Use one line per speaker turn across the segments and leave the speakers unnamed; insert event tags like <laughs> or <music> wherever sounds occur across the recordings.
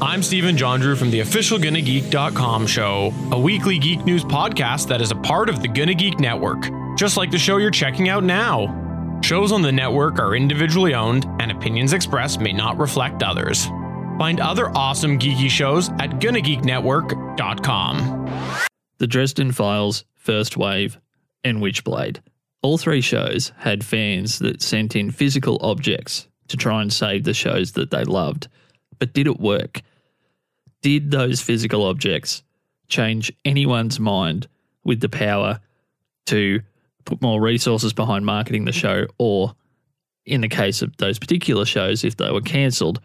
I'm Stephen John Drew from the official GonnaGeek.com show, a weekly geek news podcast that is a part of the Gonna Geek Network, just like the show you're checking out now. Shows on the network are individually owned, and opinions expressed may not reflect others. Find other awesome geeky shows at GonnaGeekNetwork.com.
The Dresden Files, First Wave, and Witchblade. All three shows had fans that sent in physical objects to try and save the shows that they loved. But did it work? Did those physical objects change anyone's mind with the power to put more resources behind marketing the show, or in the case of those particular shows, if they were cancelled,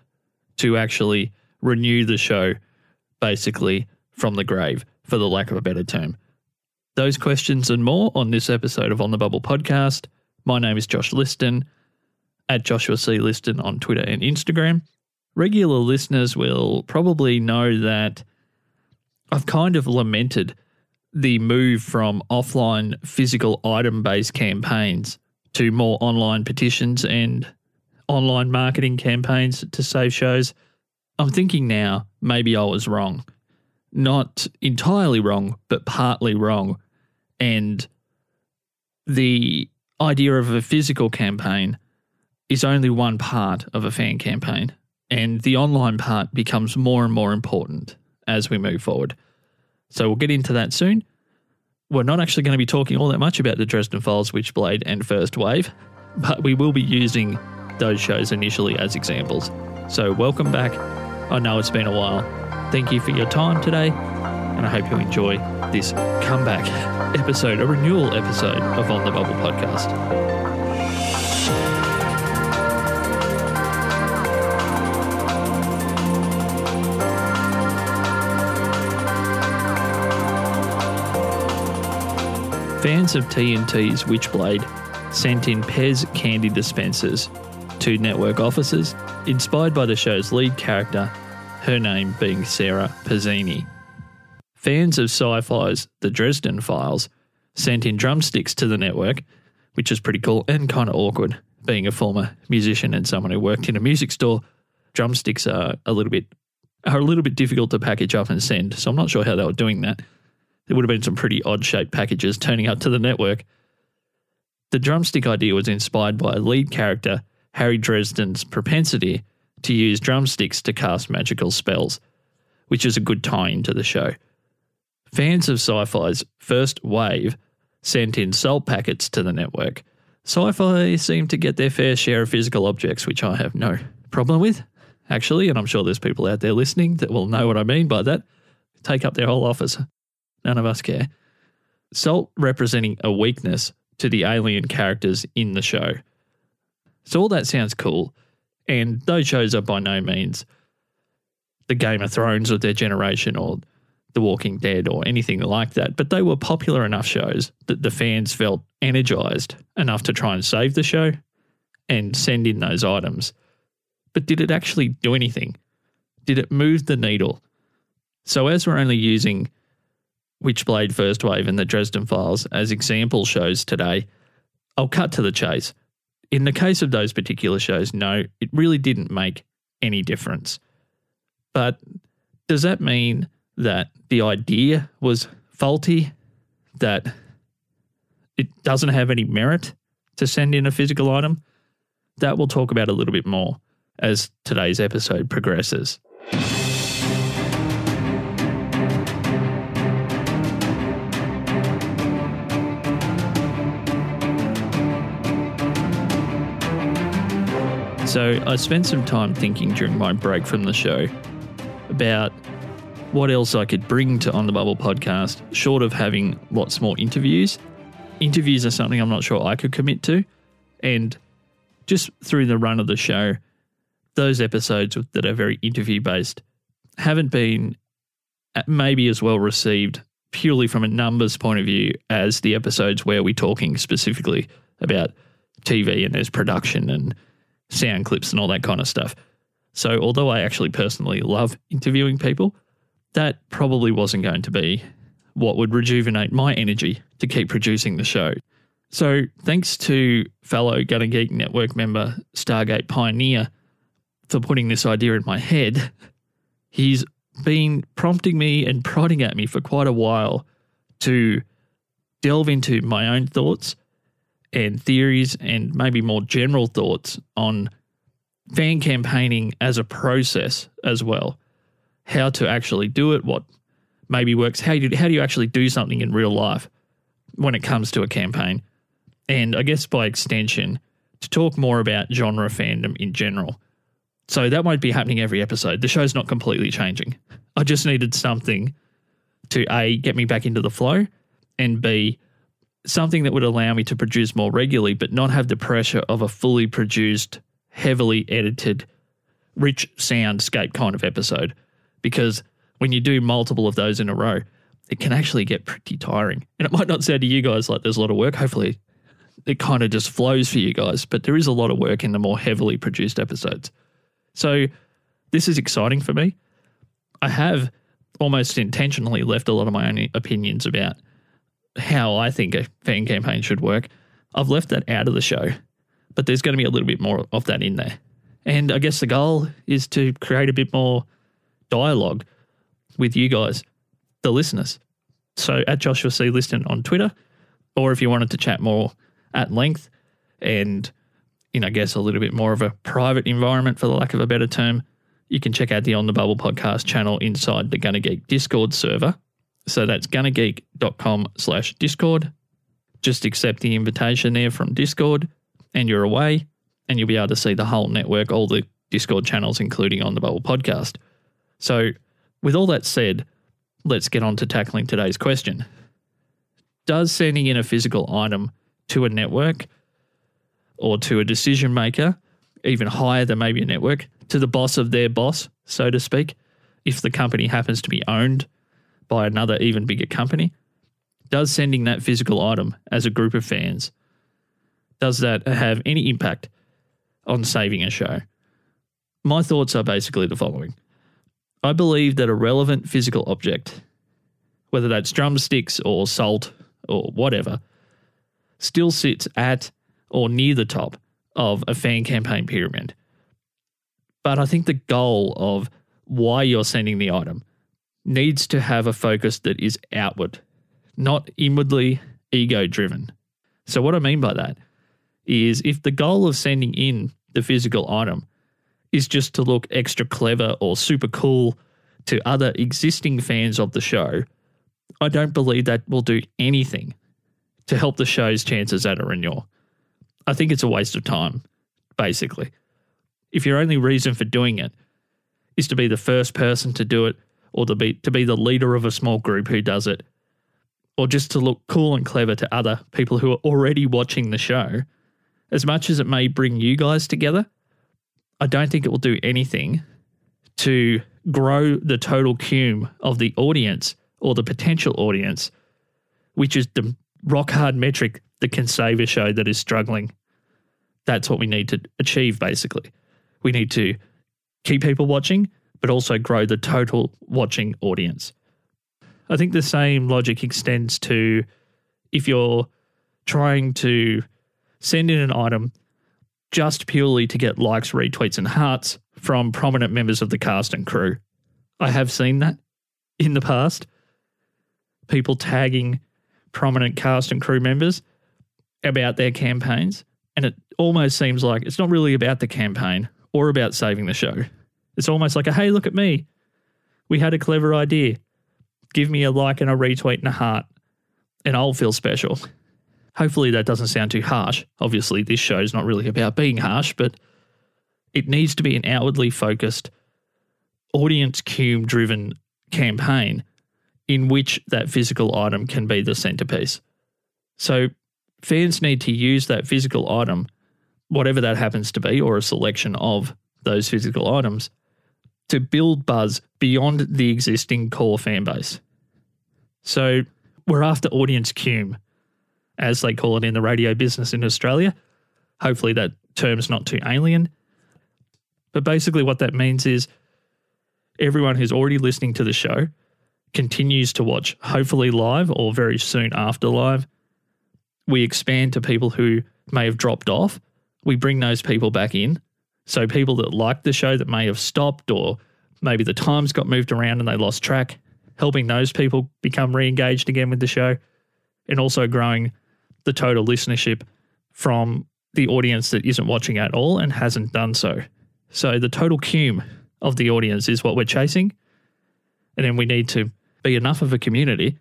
to actually renew the show basically from the grave, for the lack of a better term? Those questions and more on this episode of On the Bubble podcast. My name is Josh Liston, at Joshua C. Liston on Twitter and Instagram. Regular listeners will probably know that I've kind of lamented the move from offline physical item based campaigns to more online petitions and online marketing campaigns to save shows. I'm thinking now maybe I was wrong. Not entirely wrong, but partly wrong. And the idea of a physical campaign is only one part of a fan campaign. And the online part becomes more and more important as we move forward. So we'll get into that soon. We're not actually going to be talking all that much about the Dresden Files, Witchblade, and First Wave, but we will be using those shows initially as examples. So welcome back. I know it's been a while. Thank you for your time today, and I hope you enjoy this comeback <laughs> episode, a renewal episode of On the Bubble podcast. Fans of TNT's Witchblade sent in Pez candy dispensers to network offices, inspired by the show's lead character, her name being Sarah Pezzini. Fans of sci fi's The Dresden Files sent in drumsticks to the network, which is pretty cool and kind of awkward. Being a former musician and someone who worked in a music store, drumsticks are a little bit are a little bit difficult to package up and send. So I'm not sure how they were doing that. There would have been some pretty odd shaped packages turning up to the network. The drumstick idea was inspired by lead character Harry Dresden's propensity to use drumsticks to cast magical spells, which is a good tie into the show. Fans of sci fi's first wave sent in salt packets to the network. Sci fi seem to get their fair share of physical objects, which I have no problem with, actually, and I'm sure there's people out there listening that will know what I mean by that. Take up their whole office. None of us care. Salt representing a weakness to the alien characters in the show. So all that sounds cool, and those shows are by no means the Game of Thrones of their generation or The Walking Dead or anything like that, but they were popular enough shows that the fans felt energized enough to try and save the show and send in those items. But did it actually do anything? Did it move the needle? So, as we're only using Witchblade First Wave and the Dresden Files as example shows today, I'll cut to the chase. In the case of those particular shows, no, it really didn't make any difference. But does that mean that the idea was faulty? That it doesn't have any merit to send in a physical item? That we'll talk about a little bit more as today's episode progresses. So I spent some time thinking during my break from the show about what else I could bring to On the Bubble podcast, short of having lots more interviews. Interviews are something I'm not sure I could commit to. And just through the run of the show, those episodes that are very interview based haven't been uh, maybe as well received purely from a numbers point of view as the episodes where we're talking specifically about TV and there's production and sound clips and all that kind of stuff. So, although I actually personally love interviewing people, that probably wasn't going to be what would rejuvenate my energy to keep producing the show. So, thanks to fellow Gonna Geek Network member Stargate Pioneer for putting this idea in my head, <laughs> he's been prompting me and prodding at me for quite a while to delve into my own thoughts and theories and maybe more general thoughts on fan campaigning as a process as well. How to actually do it, what maybe works, how you how do you actually do something in real life when it comes to a campaign. And I guess by extension, to talk more about genre fandom in general. So that won't be happening every episode. The show's not completely changing. I just needed something to A, get me back into the flow, and B, something that would allow me to produce more regularly, but not have the pressure of a fully produced, heavily edited, rich soundscape kind of episode. Because when you do multiple of those in a row, it can actually get pretty tiring. And it might not sound to you guys like there's a lot of work. Hopefully, it kind of just flows for you guys, but there is a lot of work in the more heavily produced episodes. So, this is exciting for me. I have almost intentionally left a lot of my own opinions about how I think a fan campaign should work. I've left that out of the show, but there's going to be a little bit more of that in there. And I guess the goal is to create a bit more dialogue with you guys, the listeners. So at Joshua C. Liston on Twitter, or if you wanted to chat more at length and, know, I guess a little bit more of a private environment, for the lack of a better term, you can check out the On the Bubble podcast channel inside the Gonna Geek Discord server. So that's gonnageek.com slash Discord. Just accept the invitation there from Discord and you're away, and you'll be able to see the whole network, all the Discord channels, including On the Bubble podcast. So, with all that said, let's get on to tackling today's question. Does sending in a physical item to a network or to a decision maker, even higher than maybe a network, to the boss of their boss, so to speak, if the company happens to be owned by another even bigger company, does sending that physical item as a group of fans, does that have any impact on saving a show? My thoughts are basically the following. I believe that a relevant physical object, whether that's drumsticks or salt or whatever, still sits at or near the top of a fan campaign pyramid. But I think the goal of why you're sending the item needs to have a focus that is outward, not inwardly ego driven. So, what I mean by that is if the goal of sending in the physical item is just to look extra clever or super cool to other existing fans of the show, I don't believe that will do anything to help the show's chances at a renewal. I think it's a waste of time, basically. If your only reason for doing it is to be the first person to do it or to be to be the leader of a small group who does it or just to look cool and clever to other people who are already watching the show. As much as it may bring you guys together i don't think it will do anything to grow the total cume of the audience or the potential audience which is the rock hard metric that can save a show that is struggling. That's what we need to achieve basically. We need to keep people watching but also grow the total watching audience. I think the same logic extends to if you're trying to send in an item just purely to get likes, retweets, and hearts from prominent members of the cast and crew. I have seen that in the past. People tagging prominent cast and crew members about their campaigns. And it almost seems like it's not really about the campaign or about saving the show. It's almost like a hey, look at me. We had a clever idea. Give me a like and a retweet and a heart, and I'll feel special. Hopefully, that doesn't sound too harsh. Obviously, this show is not really about being harsh, but it needs to be an outwardly focused, audience cume driven campaign in which that physical item can be the centerpiece. So, fans need to use that physical item, whatever that happens to be, or a selection of those physical items, to build buzz beyond the existing core fan base. So we're after audience cume, as they call it in the radio business in Australia. Hopefully that term's not too alien. But basically, what that means is everyone who's already listening to the show continues to watch, hopefully live or very soon after live. We expand to people who may have dropped off. We bring those people back in so people that like the show that may have stopped or maybe the times got moved around and they lost track, helping those people become re engaged again with the show, and also growing the total listenership from the audience that isn't watching at all and hasn't done so. So the total cume of the audience is what we're chasing. And then we need to be enough of a community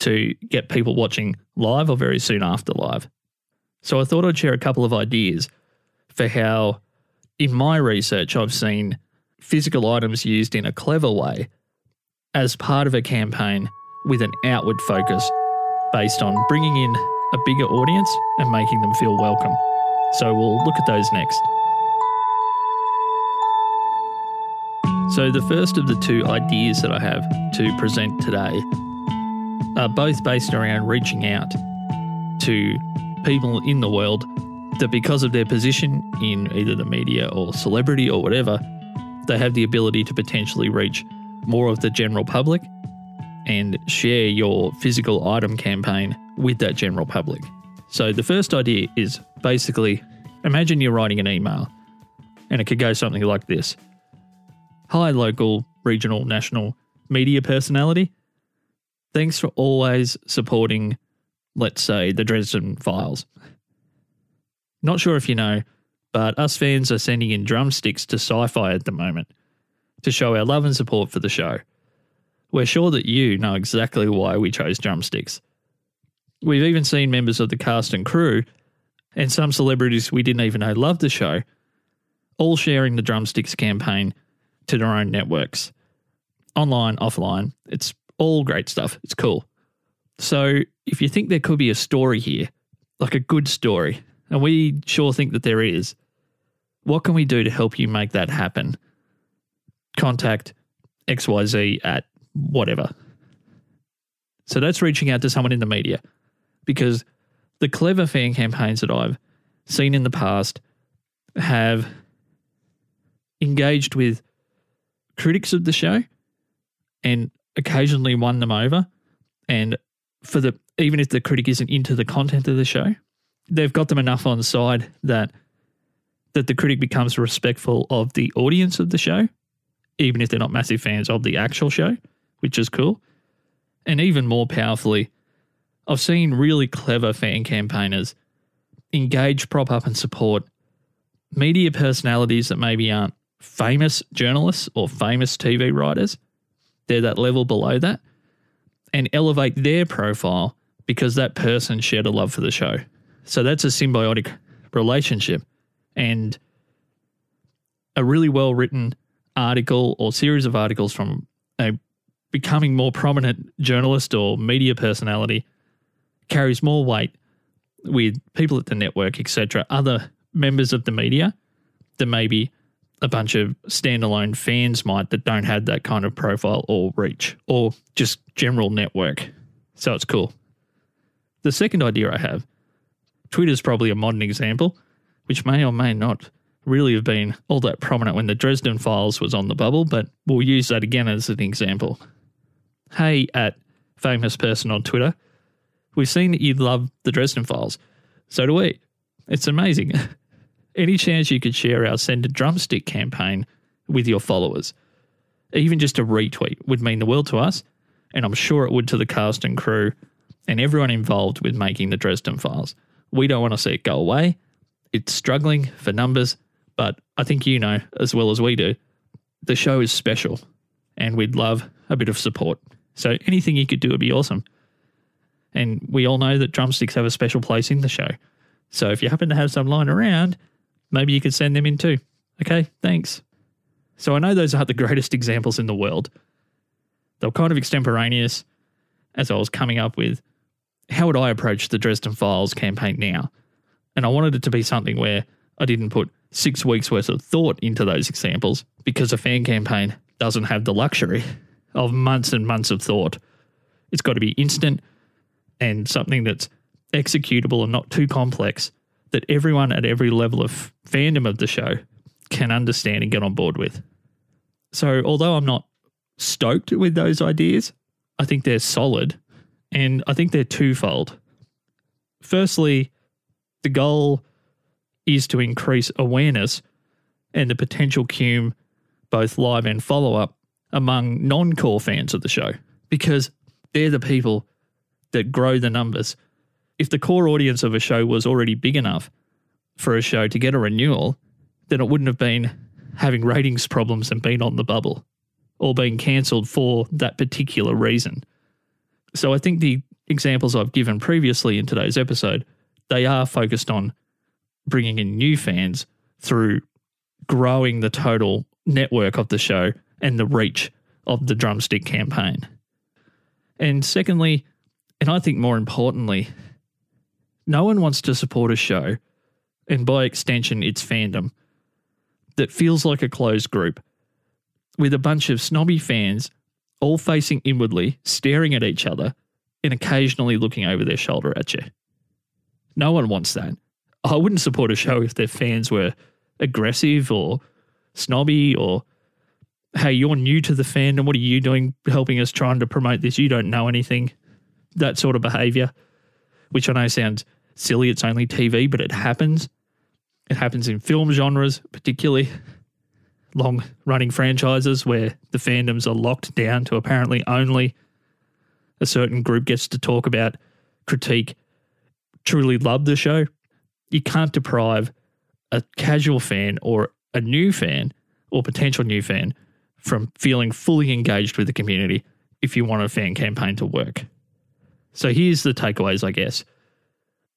to get people watching live or very soon after live. So I thought I'd share a couple of ideas for how, in my research, I've seen physical items used in a clever way as part of a campaign with an outward focus based on bringing in a bigger audience and making them feel welcome. So we'll look at those next. So, the first of the two ideas that I have to present today are both based around reaching out to people in the world that, because of their position in either the media or celebrity or whatever, they have the ability to potentially reach more of the general public and share your physical item campaign with that general public. So, the first idea is basically imagine you're writing an email, and it could go something like this Hi, local, regional, national media personality. Thanks for always supporting, let's say, the Dresden Files. Not sure if you know, but us fans are sending in drumsticks to sci fi at the moment to show our love and support for the show. We're sure that you know exactly why we chose drumsticks. We've even seen members of the cast and crew, and some celebrities we didn't even know loved the show, all sharing the drumsticks campaign to their own networks, online, offline. It's all great stuff. It's cool. So if you think there could be a story here, like a good story, and we sure think that there is, what can we do to help you make that happen? Contact XYZ at whatever. So that's reaching out to someone in the media because the clever fan campaigns that I've seen in the past have engaged with critics of the show and occasionally won them over. And for the even if the critic isn't into the content of the show, they've got them enough on side that that the critic becomes respectful of the audience of the show, even if they're not massive fans of the actual show, which is cool. And even more powerfully, I've seen really clever fan campaigners engage, prop up, and support media personalities that maybe aren't famous journalists or famous TV writers. They're that level below that and elevate their profile because that person shared a love for the show. So that's a symbiotic relationship. And a really well written article or series of articles from a becoming more prominent journalist or media personality carries more weight with people at the network, etc., other members of the media than maybe a bunch of standalone fans might that don't have that kind of profile or reach or just general network. So it's cool. The second idea I have Twitter's probably a modern example, which may or may not really have been all that prominent when the Dresden Files was on the bubble, but we'll use that again as an example. Hey, at famous person on Twitter, we've seen that you love the Dresden Files. So do we. It's amazing. <laughs> Any chance you could share our Send a Drumstick campaign with your followers? Even just a retweet would mean the world to us, and I'm sure it would to the cast and crew and everyone involved with making the Dresden Files. We don't want to see it go away. It's struggling for numbers, but I think you know as well as we do, the show is special and we'd love a bit of support. So anything you could do would be awesome. And we all know that drumsticks have a special place in the show. So if you happen to have some lying around, maybe you could send them in too. Okay, thanks. So I know those aren't the greatest examples in the world. They were kind of extemporaneous as I was coming up with how would I approach the Dresden Files campaign now? And I wanted it to be something where I didn't put six weeks worth of thought into those examples because a fan campaign doesn't have the luxury of months and months of thought. It's got to be instant and something that's executable and not too complex that everyone at every level of fandom of the show can understand and get on board with. So, although I'm not stoked with those ideas, I think they're solid and I think they're twofold. Firstly, the goal is to increase awareness and the potential cume both live and follow up, among non core fans of the show because they're the people that grow the numbers. If the core audience of a show was already big enough for a show to get a renewal, then it wouldn't have been having ratings problems and been on the bubble or being cancelled for that particular reason. So I think the examples I've given previously in today's episode, they are focused on bringing in new fans through growing the total network of the show and the reach of the drumstick campaign. And secondly, and I think more importantly, no one wants to support a show, and by extension, its fandom, that feels like a closed group with a bunch of snobby fans all facing inwardly, staring at each other, and occasionally looking over their shoulder at you. No one wants that. I wouldn't support a show if their fans were aggressive or snobby or hey, you're new to the fandom. What are you doing helping us trying to promote this? You don't know anything. That sort of behavior, which I know sounds silly. It's only TV, but it happens. It happens in film genres, particularly long running franchises where the fandoms are locked down to apparently only a certain group gets to talk about, critique, truly love the show. You can't deprive a casual fan or a new fan or potential new fan from feeling fully engaged with the community if you want a fan campaign to work. So here's the takeaways, I guess.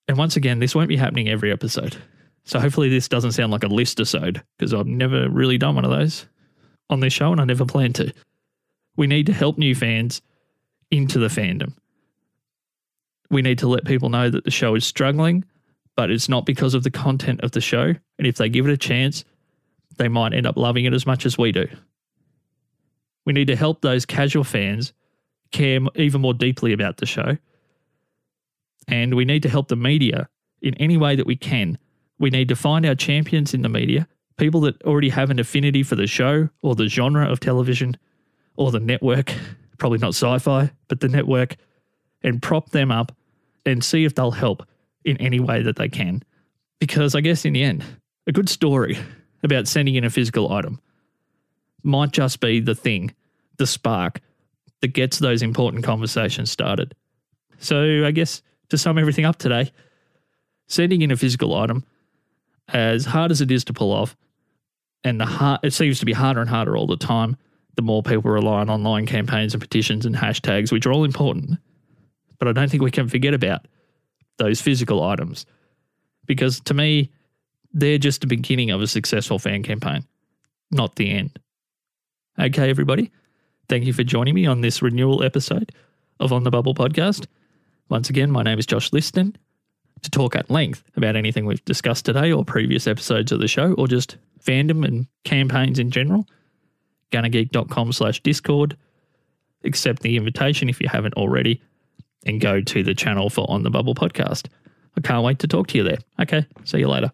And once again, this won't be happening every episode. So hopefully this doesn't sound like a list episode because I've never really done one of those on this show and I never plan to. We need to help new fans into the fandom. We need to let people know that the show is struggling, but it's not because of the content of the show. And if they give it a chance, they might end up loving it as much as we do. We need to help those casual fans care even more deeply about the show. And we need to help the media in any way that we can. We need to find our champions in the media, people that already have an affinity for the show or the genre of television or the network, <laughs> probably not sci fi, but the network, and prop them up and see if they'll help in any way that they can. Because I guess in the end, a good story about sending in a physical item might just be the thing, the spark that gets those important conversations started. So, I guess to sum everything up today, sending in a physical item, as hard as it is to pull off, and the hard, it seems to be harder and harder all the time, the more people rely on online campaigns and petitions and hashtags, which are all important. But I don't think we can forget about those physical items because to me, they're just the beginning of a successful fan campaign, not the end. Okay, everybody. Thank you for joining me on this renewal episode of On the Bubble podcast. Once again, my name is Josh Liston. To talk at length about anything we've discussed today or previous episodes of the show, or just fandom and campaigns in general, gonnageek.com slash discord. Accept the invitation if you haven't already, and go to the channel for On the Bubble podcast. I can't wait to talk to you there. Okay, see you later.